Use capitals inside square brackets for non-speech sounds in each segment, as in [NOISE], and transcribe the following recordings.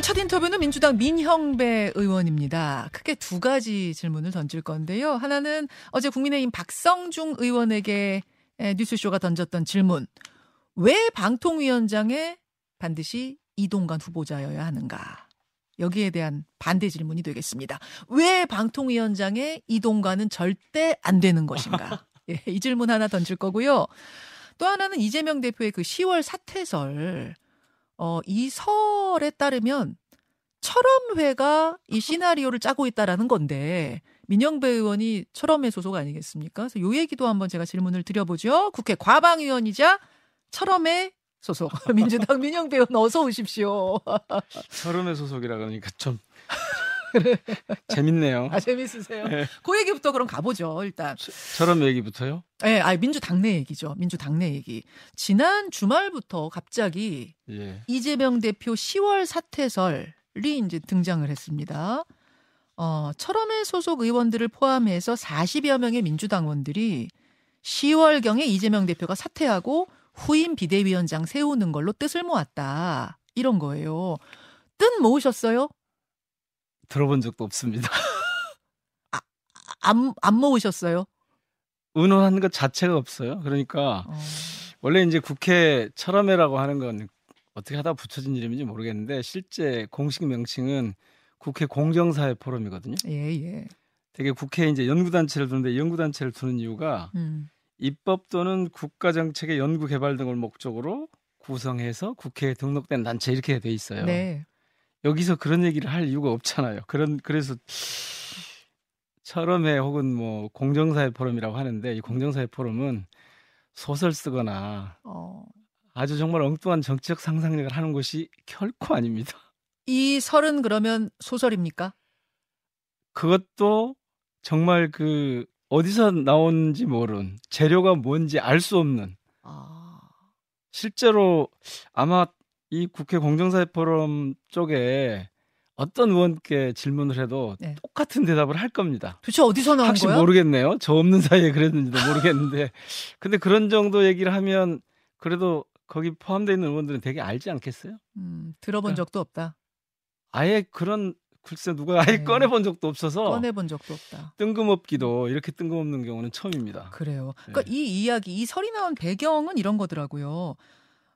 오늘 첫 인터뷰는 민주당 민형배 의원입니다. 크게 두 가지 질문을 던질 건데요. 하나는 어제 국민의힘 박성중 의원에게 뉴스쇼가 던졌던 질문. 왜 방통위원장에 반드시 이동관 후보자여야 하는가? 여기에 대한 반대 질문이 되겠습니다. 왜 방통위원장에 이동관은 절대 안 되는 것인가? [LAUGHS] 예, 이 질문 하나 던질 거고요. 또 하나는 이재명 대표의 그 10월 사퇴설. 어, 이 설에 따르면 철험회가 이 시나리오를 짜고 있다라는 건데 민영배 의원이 철험회 소속 아니겠습니까? 그래서 요 얘기도 한번 제가 질문을 드려보죠. 국회 과방위원이자 철험회 소속 [LAUGHS] 민주당 민영배 의원 어서 오십시오. 철험회 소속이라 그러니까 좀 [LAUGHS] 재밌네요. 아 재밌으세요? 네. 그 얘기부터 그럼 가보죠 일단. 철험 얘기부터요? 네, 아 민주 당내 얘기죠. 민주 당내 얘기. 지난 주말부터 갑자기 예. 이재명 대표 10월 사퇴설 이 이제 등장을 했습니다. 어, 철험회 소속 의원들을 포함해서 40여 명의 민주당원들이 10월경에 이재명 대표가 사퇴하고 후임 비대위원장 세우는 걸로 뜻을 모았다. 이런 거예요. 뜻 모으셨어요? 들어본 적도 없습니다. [LAUGHS] 아, 안, 안 모으셨어요? 의논한 것 자체가 없어요. 그러니까 어... 원래 이제 국회 철험회라고 하는 건 어떻게 하다 붙여진 이름인지 모르겠는데 실제 공식 명칭은 국회 공정사회 포럼이거든요. 예, 예. 되게 국회에 이제 연구단체를 두는데 연구단체를 두는 이유가 음. 입법 또는 국가정책의 연구 개발 등을 목적으로 구성해서 국회에 등록된 단체 이렇게 돼 있어요. 네. 여기서 그런 얘기를 할 이유가 없잖아요. 그런 그래서 철험회 혹은 뭐 공정사회 포럼이라고 하는데 이 공정사회 포럼은 소설 쓰거나 어. 아주 정말 엉뚱한 정치적 상상력을 하는 것이 결코 아닙니다. 이 설은 그러면 소설입니까? 그것도 정말 그 어디서 나온지 모르는 재료가 뭔지 알 수 없는 아... 실제로 아마 이 국회 공정사회 포럼 쪽에 어떤 의원께 질문을 해도 네. 똑같은 대답을 할 겁니다. 도대체 어디서 나온 거야? 모르겠네요. 저 없는 사이에 그랬는지도 모르겠는데 근데 그런 정도 얘기를 하면 그래도 거기 포함되어 있는 의원들은 되게 알지 않겠어요? 음, 들어본 그러니까 적도 없다. 아예 그런 글쎄 누가 아예 네. 꺼내본 적도 없어서 꺼내본 적도 없다. 뜬금없기도 이렇게 뜬금없는 경우는 처음입니다. 그래요. 그러니까 네. 이 이야기, 이 설이 나온 배경은 이런 거더라고요.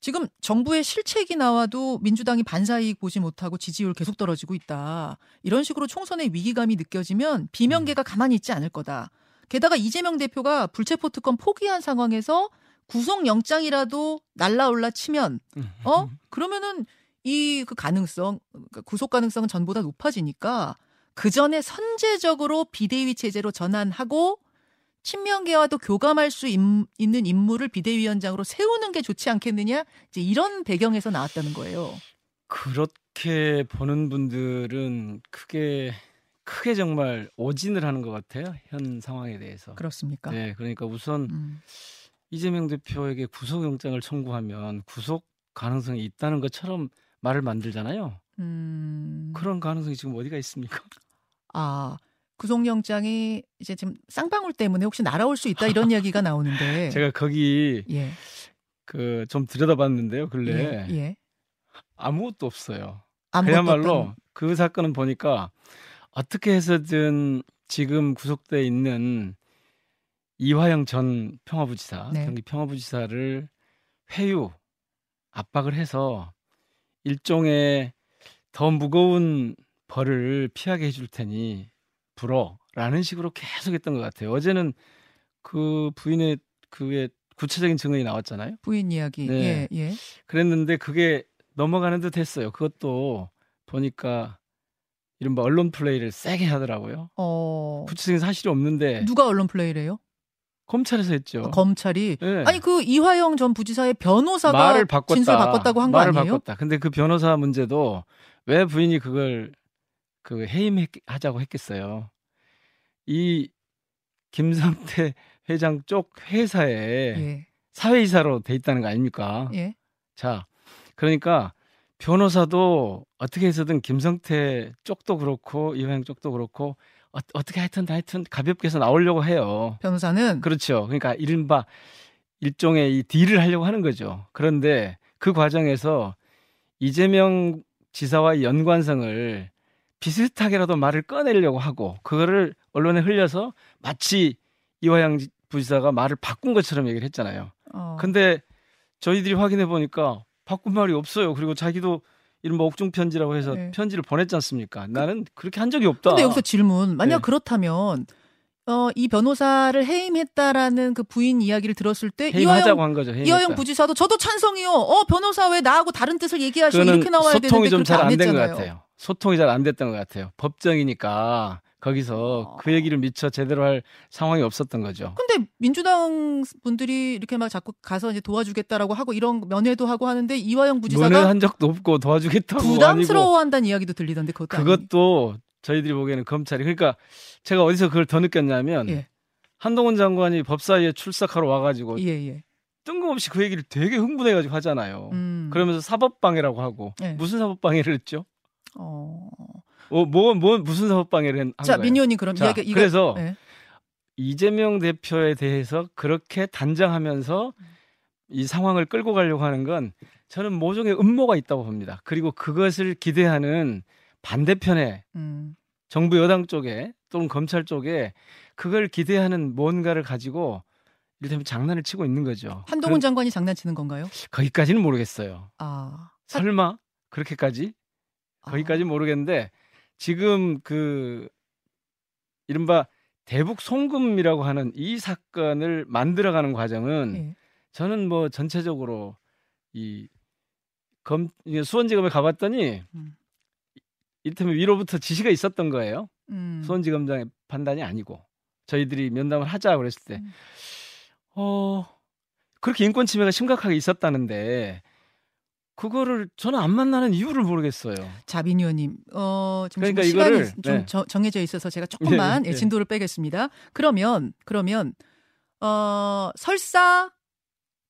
지금 정부의 실책이 나와도 민주당이 반사이익 보지 못하고 지지율 계속 떨어지고 있다. 이런 식으로 총선의 위기감이 느껴지면 비명계가 음. 가만히 있지 않을 거다. 게다가 이재명 대표가 불체포 특권 포기한 상황에서 구속영장이라도 날라올라 치면 어 그러면은 이 그 가능성 그러니까 구속 가능성은 전보다 높아지니까 그 전에 선제적으로 비대위 체제로 전환하고 친명계와도 교감할 수 있, 는 인물을 비대위원장으로 세우는 게 좋지 않겠느냐 이제 이런 배경에서 나왔다는 거예요. 그렇게 보는 분들은 크게 크게 정말 오진을 하는 것 같아요 현 상황에 대해서. 그렇습니까? 네, 그러니까 우선. 음. 이재명 대표에게 구속영장을 청구하면 구속 가능성이 있다는 것처럼 말을 만들잖아요. 음... 그런 가능성이 지금 어디가 있습니까? 아, 구속영장이 이제 지금 쌍방울 때문에 혹시 날아올 수 있다 이런 이야기가 나오는데 [LAUGHS] 제가 거기 예. 그 좀 들여다봤는데요 근래 예, 예. 아무것도 없어요. 아무것도 그야말로 없다는... 그 사건은 보니까 어떻게 해서든 지금 구속돼 있는 이화영 전 평화부지사, 네. 경기 평화부지사를 회유, 압박을 해서 일종의 더 무거운 벌을 피하게 해줄 테니 불어라는 식으로 계속 했던 것 같아요. 어제는 그 부인의 그의 구체적인 증언이 나왔잖아요. 부인 이야기. 네. 예, 예. 그랬는데 그게 넘어가는 듯 했어요. 그것도 보니까 이른바 언론 플레이를 세게 하더라고요. 어... 구체적인 사실이 없는데 누가 언론 플레이를 요 검찰에서 했죠. 아, 검찰이 네. 아니 그 이화영 전 부지사의 변호사가 말을 바꿨다. 진술 바꿨다고 한 거 아니에요? 말을 바꿨다. 근데 그 변호사 문제도 왜 부인이 그걸 그 해임하자고 했겠어요. 이 김상태 [LAUGHS] 회장 쪽 회사에 예. 사회이사로 돼 있다는 거 아닙니까? 예. 자, 그러니까 변호사도 어떻게 해서든 김성태 쪽도 그렇고 이화영 쪽도 그렇고 어, 떻게 하여튼 하여튼 가볍게 해서 나오려고 해요. 변호사는 그렇죠. 그러니까 이른바 일종의 이 딜을 하려고 하는 거죠. 그런데 그 과정에서 이재명 지사와의 연관성을 비슷하게라도 말을 꺼내려고 하고 그거를 언론에 흘려서 마치 이화영 부지사가 말을 바꾼 것처럼 얘기를 했잖아요. 어. 근데 저희들이 확인해 보니까 바꾼 말이 없어요. 그리고 자기도 이런 뭐 옥중 편지라고 해서 네. 편지를 보냈지 않습니까? 나는 그렇게 한 적이 없다. 근데 여기서 질문. 만약 네. 그렇다면 어, 이 변호사를 해임했다라는 그 부인 이야기를 들었을 때 이화영 한 거죠. 해임했다. 이화영 부지사도 저도 찬성이요. 어 변호사 왜 나하고 다른 뜻을 얘기하시고 이렇게 나와야 소통이 되는데 좀잘 안 된 것 같아요. 소통이 잘 안 됐던 것 같아요. 법정이니까 거기서 어. 그 얘기를 미처 제대로 할 상황이 없었던 거죠. 근데 민주당 분들이 이렇게 막 자꾸 가서 이제 도와주겠다라고 하고 이런 면회도 하고 하는데 이화영 부지사가 면회 한 적도 없고 도와주겠다고 부담스러워한다는 이야기도 들리던데 그것도 그것도 아니... 저희들이 보기에는 검찰이 그러니까 제가 어디서 그걸 더 느꼈냐면 예. 한동훈 장관이 법사위에 출석하러 와가지고 예, 예. 뜬금없이 그 얘기를 되게 흥분해가지고 하잖아요. 음. 그러면서 사법방해라고 하고 예. 무슨 사법방해를 했죠? 어... 어, 뭐, 뭐, 무슨 사법방해를 한 자, 거예요? 민의원님 그럼 자, 이야기, 이거, 그래서 네. 이재명 대표에 대해서 그렇게 단정하면서 이 상황을 끌고 가려고 하는 건 저는 모종의 음모가 있다고 봅니다. 그리고 그것을 기대하는 반대편에 음. 정부 여당 쪽에 또는 검찰 쪽에 그걸 기대하는 뭔가를 가지고 이를테면 장난을 치고 있는 거죠. 한동훈 장관이 장난치는 건가요? 거기까지는 모르겠어요. 아. 설마 그렇게까지? 거기까지 는 아. 모르겠는데 지금 그 이른바 대북 송금이라고 하는 이 사건을 만들어가는 과정은 네. 저는 뭐 전체적으로 이 검, 수원지검에 가봤더니 음. 이를테면 위로부터 지시가 있었던 거예요. 음. 수원지검장의 판단이 아니고 저희들이 면담을 하자 그랬을 때, 음. 어 그렇게 인권 침해가 심각하게 있었다는데 그거를 저는 안 만나는 이유를 모르겠어요. 자빈 의원님, 어, 지금 그러니까 시간이 이거를, 좀 네. 정해져 있어서 제가 조금만 네, 네. 진도를 빼겠습니다. 그러면 그러면 어, 설사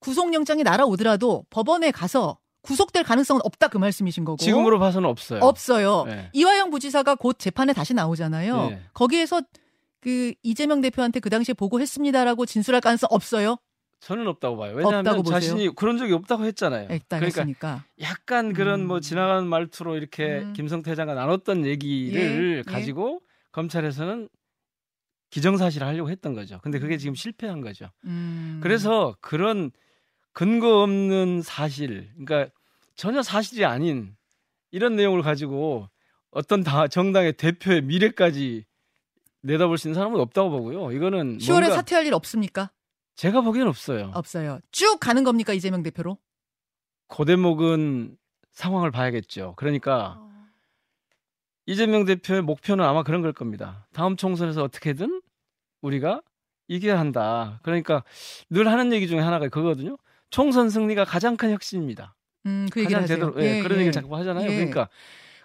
구속영장이 날아오더라도 법원에 가서 구속될 가능성은 없다 그 말씀이신 거고. 지금으로 봐서는 없어요. 없어요. 네. 이화영 부지사가 곧 재판에 다시 나오잖아요. 네. 거기에서 그 이재명 대표한테 그 당시에 보고했습니다라고 진술할 가능성 없어요? 저는 없다고 봐요. 왜냐하면 자신이 그런 적이 없다고 했잖아요. 그러니까 했으니까. 약간 그런 뭐 음. 뭐 지나가는 말투로 이렇게 음. 김성태 장관 나눴던 얘기를 예. 예. 가지고 예. 검찰에서는 기정사실을 하려고 했던 거죠. 근데 그게 지금 실패한 거죠. 음. 그래서 그런 근거 없는 사실, 그러니까 전혀 사실이 아닌 이런 내용을 가지고 어떤 다 정당의 대표의 미래까지 내다볼 수 있는 사람은 없다고 보고요. 이거는 10월에 사퇴할 일 없습니까? 제가 보기엔 없어요. 없어요. 쭉 가는 겁니까 이재명 대표로? 그 대목은 상황을 봐야겠죠. 그러니까 어... 이재명 대표의 목표는 아마 그런 걸 겁니다. 다음 총선에서 어떻게든 우리가 이겨야 한다. 그러니까 늘 하는 얘기 중에 하나가 그거거든요. 총선 승리가 가장 큰 혁신입니다. 음, 그 가장 제대로 예, 예, 그런 예. 얘기를 자꾸 하잖아요. 예. 그러니까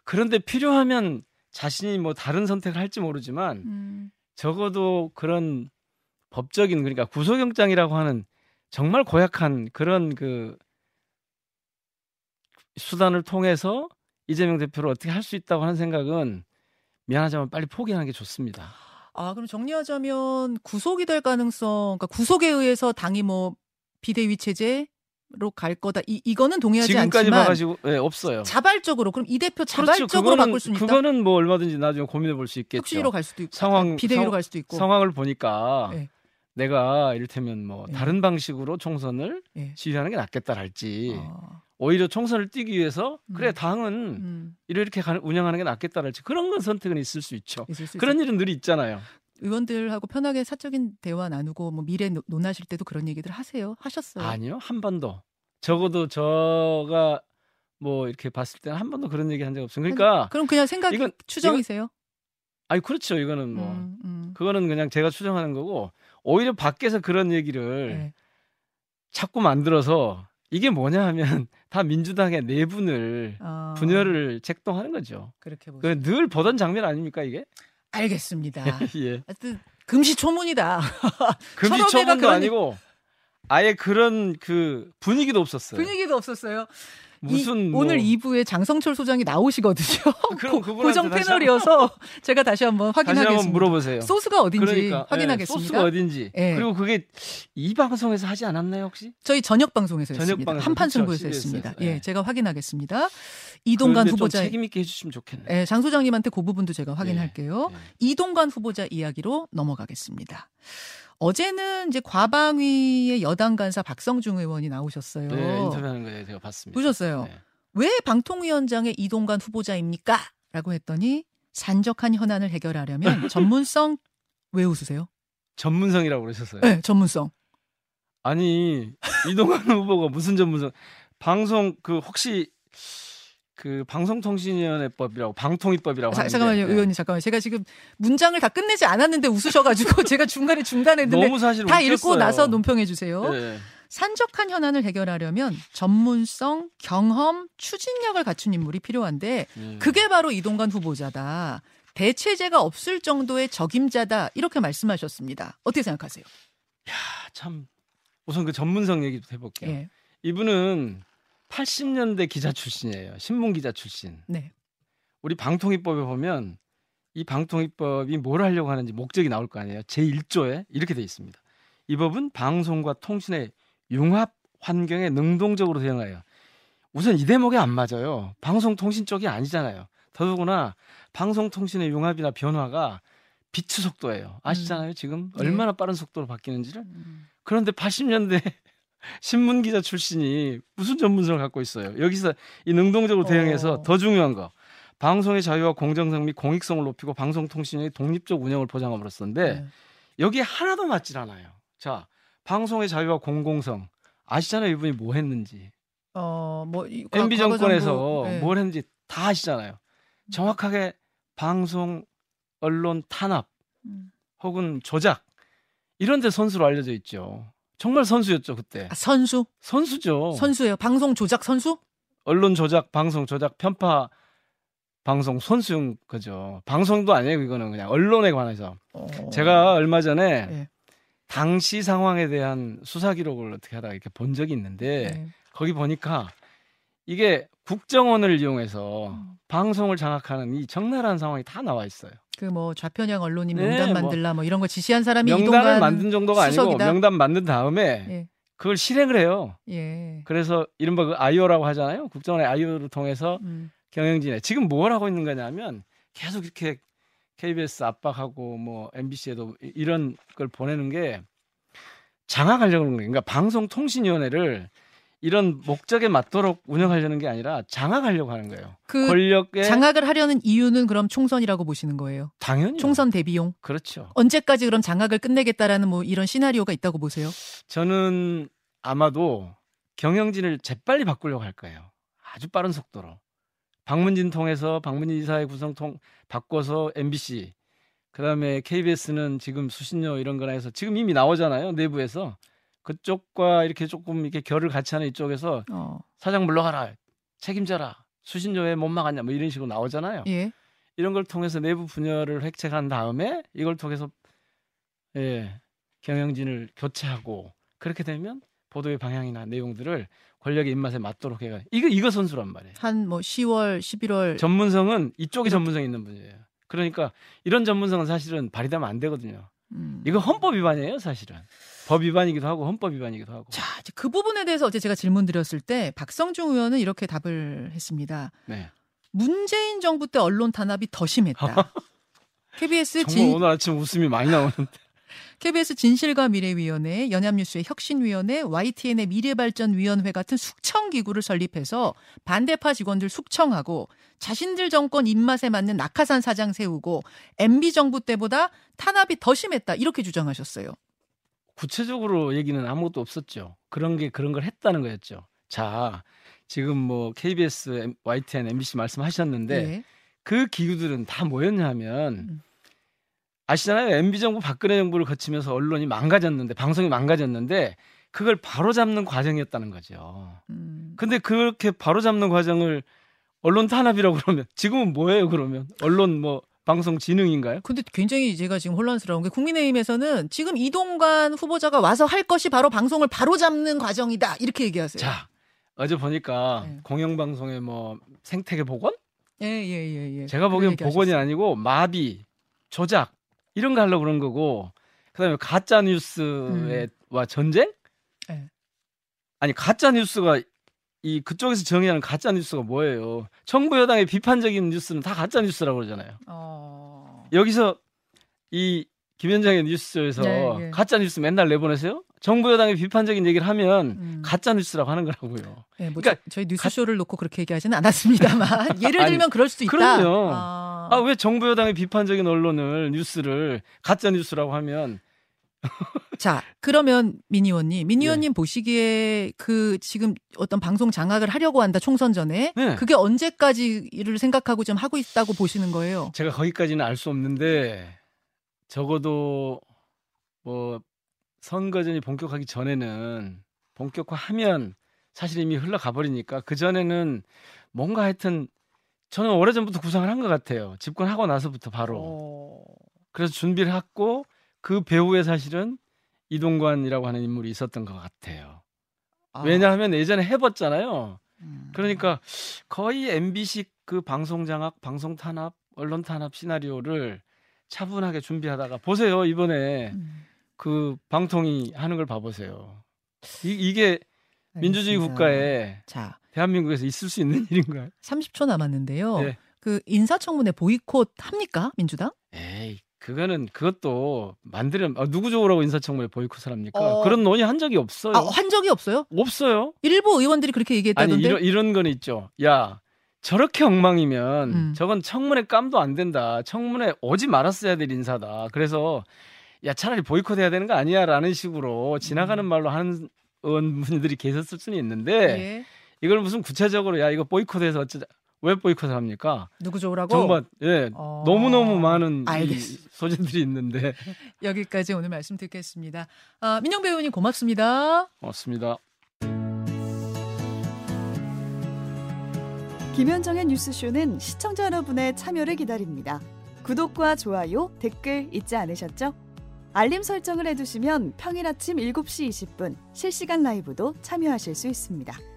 그런데 필요하면 자신이 뭐 다른 선택을 할지 모르지만 음. 적어도 그런 법적인 그러니까 구속영장이라고 하는 정말 고약한 그런 그 수단을 통해서 이재명 대표를 어떻게 할 수 있다고 하는 생각은 미안하지만 빨리 포기하는 게 좋습니다. 아, 그럼 정리하자면 구속이 될 가능성, 그러니까 구속에 의해서 당이 뭐 비대위 체제 로갈 거다. 이 이거는 동의하지 지금까지 않지만 봐가지고 네, 없어요. 자발적으로 그럼 이 대표 그렇죠. 자발적으로 그렇죠. 그거는, 바꿀 수 있다. 그거는 뭐 얼마든지 나중에 고민해 볼 수 있겠죠. 혁신위로 갈 수도 있고 상황 비대위로 상, 갈 수도 있고 상황을 보니까 네. 내가 이를테면 뭐 네. 다른 방식으로 총선을 네. 지휘하는 게 낫겠다랄지 어. 오히려 총선을 뛰기 위해서 음. 그래 당은 음. 이렇게 운영하는 게 낫겠다랄지 그런 건 선택은 있을 수 있죠. 있을 수 그런 있죠. 일은 늘 있잖아요. 의원들하고 편하게 사적인 대화 나누고 뭐 미래 논하실 때도 그런 얘기들 하세요? 하셨어요? 아니요 한 번도 적어도 저가 뭐 이렇게 봤을 때는 한 번도 그런 얘기 한 적 없어요. 그러니까 그럼 그냥 생각 이건 추정이세요? 이건, 아니 그렇죠. 이거는 뭐 음, 음. 그거는 그냥 제가 추정하는 거고 오히려 밖에서 그런 얘기를 네. 자꾸 만들어서 이게 뭐냐 하면 [LAUGHS] 다 민주당의 내분을 어... 분열을 책동하는 거죠. 그렇게 보시면. 늘 보던 장면 아닙니까 이게? 알겠습니다. [LAUGHS] 예. 금시초문이다. [LAUGHS] 금시초문도 아니고 아예 그런 그 분위기도 없었어요. 분위기도 없었어요. 무슨 이, 뭐... 오늘 2부에 장성철 소장이 나오시거든요. [LAUGHS] 그럼 고정 패널이어서 [LAUGHS] 제가 다시 한번 확인하겠습니다. 다시 한번 물어보세요. 소스가 어딘지 그러니까, 확인하겠습니다. 네, 소스가 어딘지. 네. 그리고 그게 이 방송에서 하지 않았나요 혹시? 저희 저녁 방송에서 저녁 했습니다. 방송, 한판 승부에서 했습니다. 네. 예, 제가 확인하겠습니다. 이동관 후보자 책임 있게 해주시면 좋겠네요. 네, 장 소장님한테 그 부분도 제가 확인할게요. 네, 네. 이동관 후보자 이야기로 넘어가겠습니다. 어제는 이제 과방위의 여당 간사 박성중 의원이 나오셨어요. 네, 인터뷰하는 거 제가 봤습니다. 보셨어요? 네. 왜 방통위원장의 이동관 후보자입니까? 라고 했더니 산적한 현안을 해결하려면 [LAUGHS] 전문성 왜 웃으세요? 전문성이라고 그러셨어요. 네, 전문성. 아니 이동관 [LAUGHS] 후보가 무슨 전문성? 방송 그 혹시 그 방송통신위원회법이라고 방통위법이라고 자, 잠깐만요, 네. 의원님 잠깐만. 제가 지금 문장을 다 끝내지 않았는데 웃으셔가지고 [LAUGHS] 제가 중간에 중단했는데 너무 사실 다 웃겼어요. 읽고 나서 논평해 주세요. 네. 산적한 현안을 해결하려면 전문성, 경험, 추진력을 갖춘 인물이 필요한데 음. 그게 바로 이동관 후보자다. 대체제가 없을 정도의 적임자다. 이렇게 말씀하셨습니다. 어떻게 생각하세요? 야, 참 우선 그 전문성 얘기도 해볼게요. 예. 이분은 80년대 기자 출신이에요. 신문 기자 출신. 네. 우리 방통위법에 보면 이 방통위법이 뭘 하려고 하는지 목적이 나올 거 아니에요. 제1조에 이렇게 돼 있습니다. 이 법은 방송과 통신의 융합 환경에 능동적으로 대응하여 우선 이 대목에 안 맞아요. 방송통신 쪽이 아니잖아요. 더더구나 방송통신의 융합이나 변화가 빛의 속도예요. 아시잖아요. 지금 네. 얼마나 빠른 속도로 바뀌는지를. 음. 그런데 80년대 신문 기자 출신이 무슨 전문성을 갖고 있어요. 여기서 이 능동적으로 대응해서 어. 더 중요한 거 방송의 자유와 공정성 및 공익성을 높이고 방송통신의 독립적 운영을 보장함으로써인데 네. 여기에 하나도 맞질 않아요. 자, 방송의 자유와 공공성 아시잖아요. 이분이 뭐 했는지. 어, 뭐 이, MB 정권에서 네. 뭘 했는지 다 아시잖아요. 정확하게 방송 언론 탄압 음. 혹은 조작 이런 데 선수로 알려져 있죠. 정말 선수였죠 그때. 아, 선수? 선수죠. 선수예요. 방송 조작 선수? 언론 조작, 방송 조작, 편파 방송 선수용 거죠. 방송도 아니에요. 이거는 그냥 언론에 관해서. 어... 제가 얼마 전에 네. 당시 상황에 대한 수사 기록을 어떻게 하다가 이렇게 본 적이 있는데 네. 거기 보니까 이게 국정원을 이용해서 음. 방송을 장악하는 이 적나라한 상황이 다 나와 있어요. 그 뭐 좌편향 언론이 네, 명단 뭐 만들라 뭐, 이런 거 지시한 사람이 명단을 만든 정도가 수석이다. 아니고 명단 만든 다음에 예. 그걸 실행을 해요. 예. 그래서 이른바 그 아이오라고 하잖아요. 국정원의 아이오를 통해서 음. 경영진에 지금 뭘 하고 있는 거냐면 계속 이렇게 KBS 압박하고 뭐 MBC에도 이런 걸 보내는 게 장악하려고 하는 거예요. 그러니까 방송통신위원회를 이런 목적에 맞도록 운영하려는 게 아니라 장악하려고 하는 거예요. 그 권력에 장악을 하려는 이유는 그럼 총선이라고 보시는 거예요? 당연히 총선 대비용. 그렇죠. 언제까지 그럼 장악을 끝내겠다라는 뭐 이런 시나리오가 있다고 보세요? 저는 아마도 경영진을 재빨리 바꾸려고 할 거예요. 아주 빠른 속도로. 박문진 통해서 박문진 이사의 구성 통 바꿔서 MBC 그다음에 KBS는 지금 수신료 이런 거나 해서 지금 이미 나오잖아요 내부에서 그쪽과 이렇게 조금 이렇게 결을 같이 하는 이쪽에서 어. 사장 물러가라 책임져라 수신료 왜못 막았냐 뭐 이런 식으로 나오잖아요. 예. 이런 걸 통해서 내부 분열을 획책한 다음에 이걸 통해서 예, 경영진을 교체하고 그렇게 되면 보도의 방향이나 내용들을 권력의 입맛에 맞도록 해가 이거 이거 선수란 말이에요. 한 뭐 10월, 11월 전문성은 이쪽에 전문성 있는 분이에요. 그러니까 이런 전문성은 사실은 발휘되면 안 되거든요. 음. 이거 헌법 위반이에요, 사실은. 법 위반이기도 하고 헌법 위반이기도 하고. 자, 그 부분에 대해서 어제 제가 질문 드렸을 때 박성중 의원은 이렇게 답을 했습니다. 네. 문재인 정부 때 언론 탄압이 더 심했다. [LAUGHS] KBS 진... 오늘 아침 웃음이 많이 나오는데. [LAUGHS] KBS 진실과 미래위원회, 연합뉴스의 혁신위원회, YTN의 미래발전위원회 같은 숙청기구를 설립해서 반대파 직원들 숙청하고 자신들 정권 입맛에 맞는 낙하산 사장 세우고 MB 정부 때보다 탄압이 더 심했다 이렇게 주장하셨어요. 구체적으로 얘기는 아무것도 없었죠. 그런 게 그런 걸 했다는 거였죠. 자, 지금 뭐 KBS, YTN, MBC 말씀하셨는데 네. 그 기구들은 다 뭐였냐면 음. 아시잖아요. MB 정부 박근혜 정부를 거치면서 언론이 망가졌는데 방송이 망가졌는데 그걸 바로잡는 과정이었다는 거죠. 음. 근데 그렇게 바로잡는 과정을 언론 탄압이라고 [LAUGHS] 그러면 지금은 뭐예요 그러면 언론 뭐 방송 진흥인가요? 근데 굉장히 제가 지금 혼란스러운 게 국민의힘에서는 지금 이동관 후보자가 와서 할 것이 바로 방송을 바로 잡는 과정이다 이렇게 얘기하세요. 자 어제 보니까 네. 공영방송의 뭐 생태계 복원? 예예예 예, 예, 예. 제가 보기엔 복원이 아니고 마비, 조작 이런 거 하려고 그런 거고 그다음에 가짜 뉴스와 음. 전쟁? 네. 아니 가짜 뉴스가 이 그쪽에서 정의하는 가짜 뉴스가 뭐예요? 정부 여당의 비판적인 뉴스는 다 가짜 뉴스라고 그러잖아요. 어... 여기서 이 김현장의 뉴스에서 네, 네. 가짜 뉴스 맨날 내보내세요? 정부 여당의 비판적인 얘기를 하면 음. 가짜 뉴스라고 하는 거라고요. 네, 뭐 그러니까 저, 희 뉴스쇼를 가... 놓고 그렇게 얘기하지는 않았습니다만 [LAUGHS] 예를 들면 아니, 그럴 수 있다. 그럼요. 아... 아, 왜 정부 여당의 비판적인 언론을 뉴스를 가짜 뉴스라고 하면 자, 그러면 민의원님, 민의원님 네. 보시기에 그 지금 어떤 방송 장악을 하려고 한다 총선 전에 네. 그게 언제까지를 생각하고 좀 하고 있다고 보시는 거예요? 제가 거기까지는 알 수 없는데 적어도 뭐 선거전이 본격하기 전에는 본격화하면 사실 이미 흘러가 버리니까 그 전에는 뭔가 하여튼 저는 오래전부터 구상을 한 것 같아요. 집권하고 나서부터 바로. 어... 그래서 준비를 했고 그 배후에 사실은 이동관이라고 하는 인물이 있었던 것 같아요. 아. 왜냐하면 예전에 해봤잖아요. 음. 그러니까 거의 MBC 그 방송 장악, 방송 탄압, 언론 탄압 시나리오를 차분하게 준비하다가 보세요 이번에 음. 그 방통위 하는 걸 봐보세요. 이, 이게 민주주의 국가에 자. 대한민국에서 있을 수 있는 [LAUGHS] 일인가요? 30초 남았는데요. 네. 그 인사청문회 보이콧 합니까 민주당? 그거는 그것도 만들면 아, 누구 좋으라고 인사청문회 보이콧을 합니까? 어... 그런 논의 한 적이 없어요. 아, 한 적이 없어요? 없어요. 일부 의원들이 그렇게 얘기했다던데. 아니 이런 이런 건 있죠. 야 저렇게 엉망이면 음. 저건 청문회 깜도 안 된다. 청문회 오지 말았어야 될 인사다. 그래서 야 차라리 보이콧해야 되는 거 아니야라는 식으로 지나가는 음. 말로 하는 의원분들이 계셨을 수는 있는데 예. 이걸 무슨 구체적으로 야 이거 보이콧해서 어쩌자 왜 보이콧을 합니까? 누구 좋으라고? 정말 예 어... 너무 너무 많은 소재들이 있는데 [LAUGHS] 여기까지 오늘 말씀 듣겠습니다. 아, 민영 배우님 고맙습니다. 고맙습니다. 김현정의 뉴스쇼는 시청자 여러분의 참여를 기다립니다. 구독과 좋아요, 댓글 잊지 않으셨죠? 알림 설정을 해두시면 평일 아침 7시 20분 실시간 라이브도 참여하실 수 있습니다.